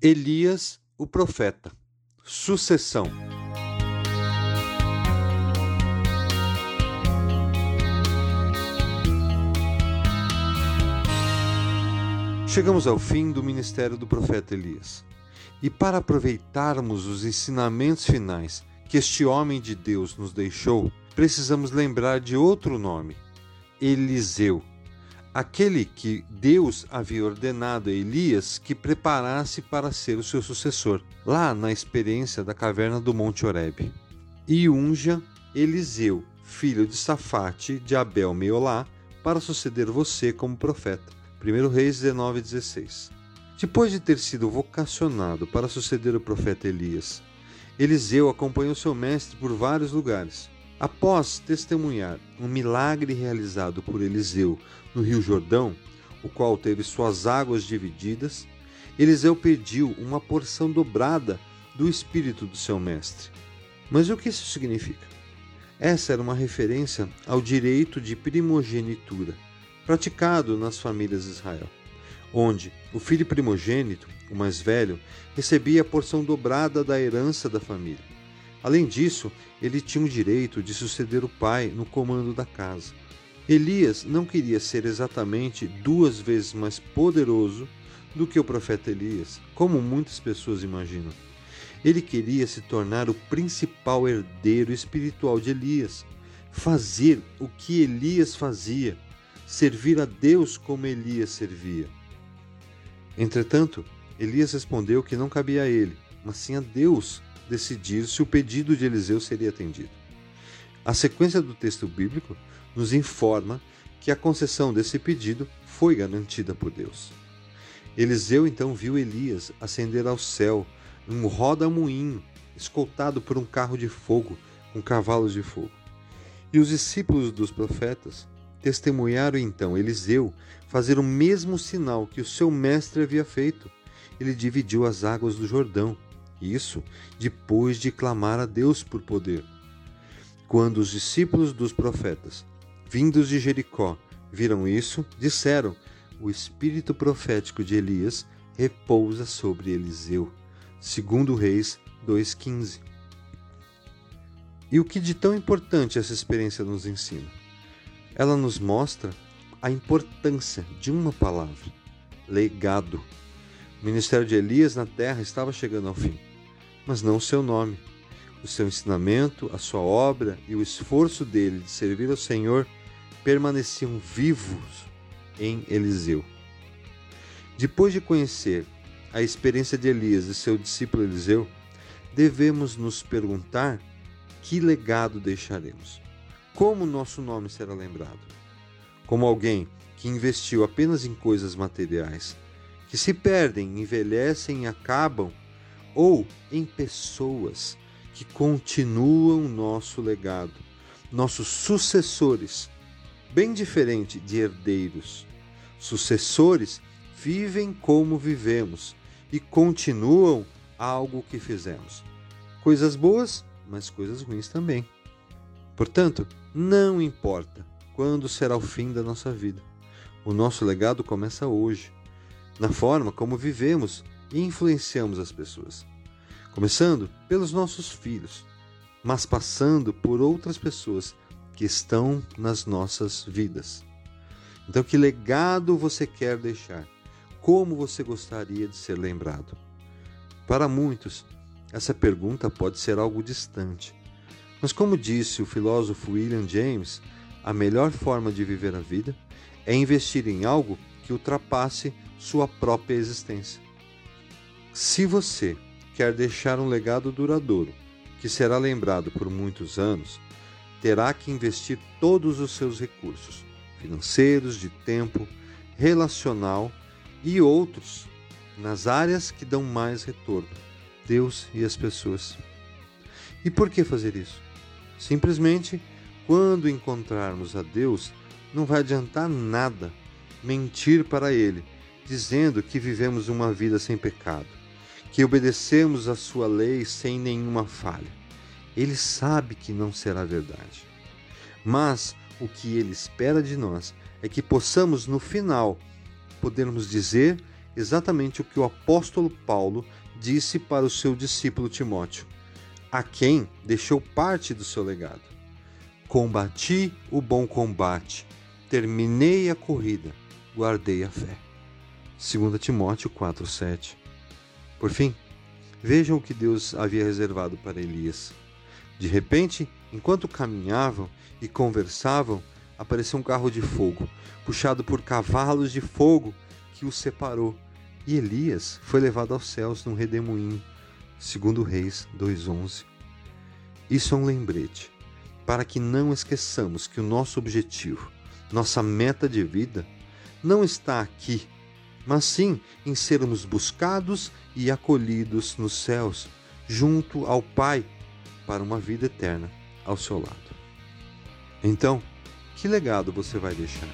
Elias, o profeta. Sucessão. Chegamos ao fim do ministério do profeta Elias. E para aproveitarmos os ensinamentos finais que este homem de Deus nos deixou, precisamos lembrar de outro nome: Eliseu aquele que Deus havia ordenado a Elias que preparasse para ser o seu sucessor, lá na experiência da caverna do Monte Horebe. E unja Eliseu, filho de Safate de Abel Meolá, para suceder você como profeta. 1 Reis 19:16. Depois de ter sido vocacionado para suceder o profeta Elias, Eliseu acompanhou seu mestre por vários lugares. Após testemunhar um milagre realizado por Eliseu no Rio Jordão, o qual teve suas águas divididas, Eliseu pediu uma porção dobrada do espírito do seu mestre. Mas o que isso significa? Essa era uma referência ao direito de primogenitura, praticado nas famílias de Israel, onde o filho primogênito, o mais velho, recebia a porção dobrada da herança da família. Além disso, ele tinha o direito de suceder o pai no comando da casa. Elias não queria ser exatamente duas vezes mais poderoso do que o profeta Elias, como muitas pessoas imaginam. Ele queria se tornar o principal herdeiro espiritual de Elias, fazer o que Elias fazia, servir a Deus como Elias servia. Entretanto, Elias respondeu que não cabia a ele, mas sim a Deus decidir se o pedido de Eliseu seria atendido. A sequência do texto bíblico nos informa que a concessão desse pedido foi garantida por Deus. Eliseu então viu Elias ascender ao céu num roda-moinho, escoltado por um carro de fogo com cavalos de fogo. E os discípulos dos profetas testemunharam então Eliseu fazer o mesmo sinal que o seu mestre havia feito. Ele dividiu as águas do Jordão isso depois de clamar a Deus por poder. Quando os discípulos dos profetas, vindos de Jericó, viram isso, disseram: O espírito profético de Elias repousa sobre Eliseu. Segundo Reis 2:15. E o que de tão importante essa experiência nos ensina? Ela nos mostra a importância de uma palavra: legado. O ministério de Elias na terra estava chegando ao fim mas não o seu nome. O seu ensinamento, a sua obra e o esforço dele de servir ao Senhor permaneciam vivos em Eliseu. Depois de conhecer a experiência de Elias e seu discípulo Eliseu, devemos nos perguntar que legado deixaremos. Como nosso nome será lembrado? Como alguém que investiu apenas em coisas materiais, que se perdem, envelhecem e acabam ou em pessoas que continuam nosso legado, nossos sucessores, bem diferente de herdeiros. Sucessores vivem como vivemos e continuam algo que fizemos. Coisas boas, mas coisas ruins também. Portanto, não importa quando será o fim da nossa vida. O nosso legado começa hoje, na forma como vivemos e influenciamos as pessoas. Começando pelos nossos filhos, mas passando por outras pessoas que estão nas nossas vidas. Então, que legado você quer deixar? Como você gostaria de ser lembrado? Para muitos, essa pergunta pode ser algo distante. Mas, como disse o filósofo William James, a melhor forma de viver a vida é investir em algo que ultrapasse sua própria existência. Se você quer deixar um legado duradouro, que será lembrado por muitos anos, terá que investir todos os seus recursos financeiros, de tempo, relacional e outros nas áreas que dão mais retorno, Deus e as pessoas. E por que fazer isso? Simplesmente, quando encontrarmos a Deus, não vai adiantar nada mentir para Ele, dizendo que vivemos uma vida sem pecado que obedecemos a sua lei sem nenhuma falha. Ele sabe que não será verdade. Mas o que ele espera de nós é que possamos, no final, podermos dizer exatamente o que o apóstolo Paulo disse para o seu discípulo Timóteo, a quem deixou parte do seu legado. Combati o bom combate, terminei a corrida, guardei a fé. 2 Timóteo 4:7. Por fim, vejam o que Deus havia reservado para Elias. De repente, enquanto caminhavam e conversavam, apareceu um carro de fogo, puxado por cavalos de fogo, que os separou. E Elias foi levado aos céus num redemoinho, segundo Reis 2:11. Isso é um lembrete para que não esqueçamos que o nosso objetivo, nossa meta de vida, não está aqui, mas sim em sermos buscados e acolhidos nos céus, junto ao Pai, para uma vida eterna ao seu lado. Então, que legado você vai deixar?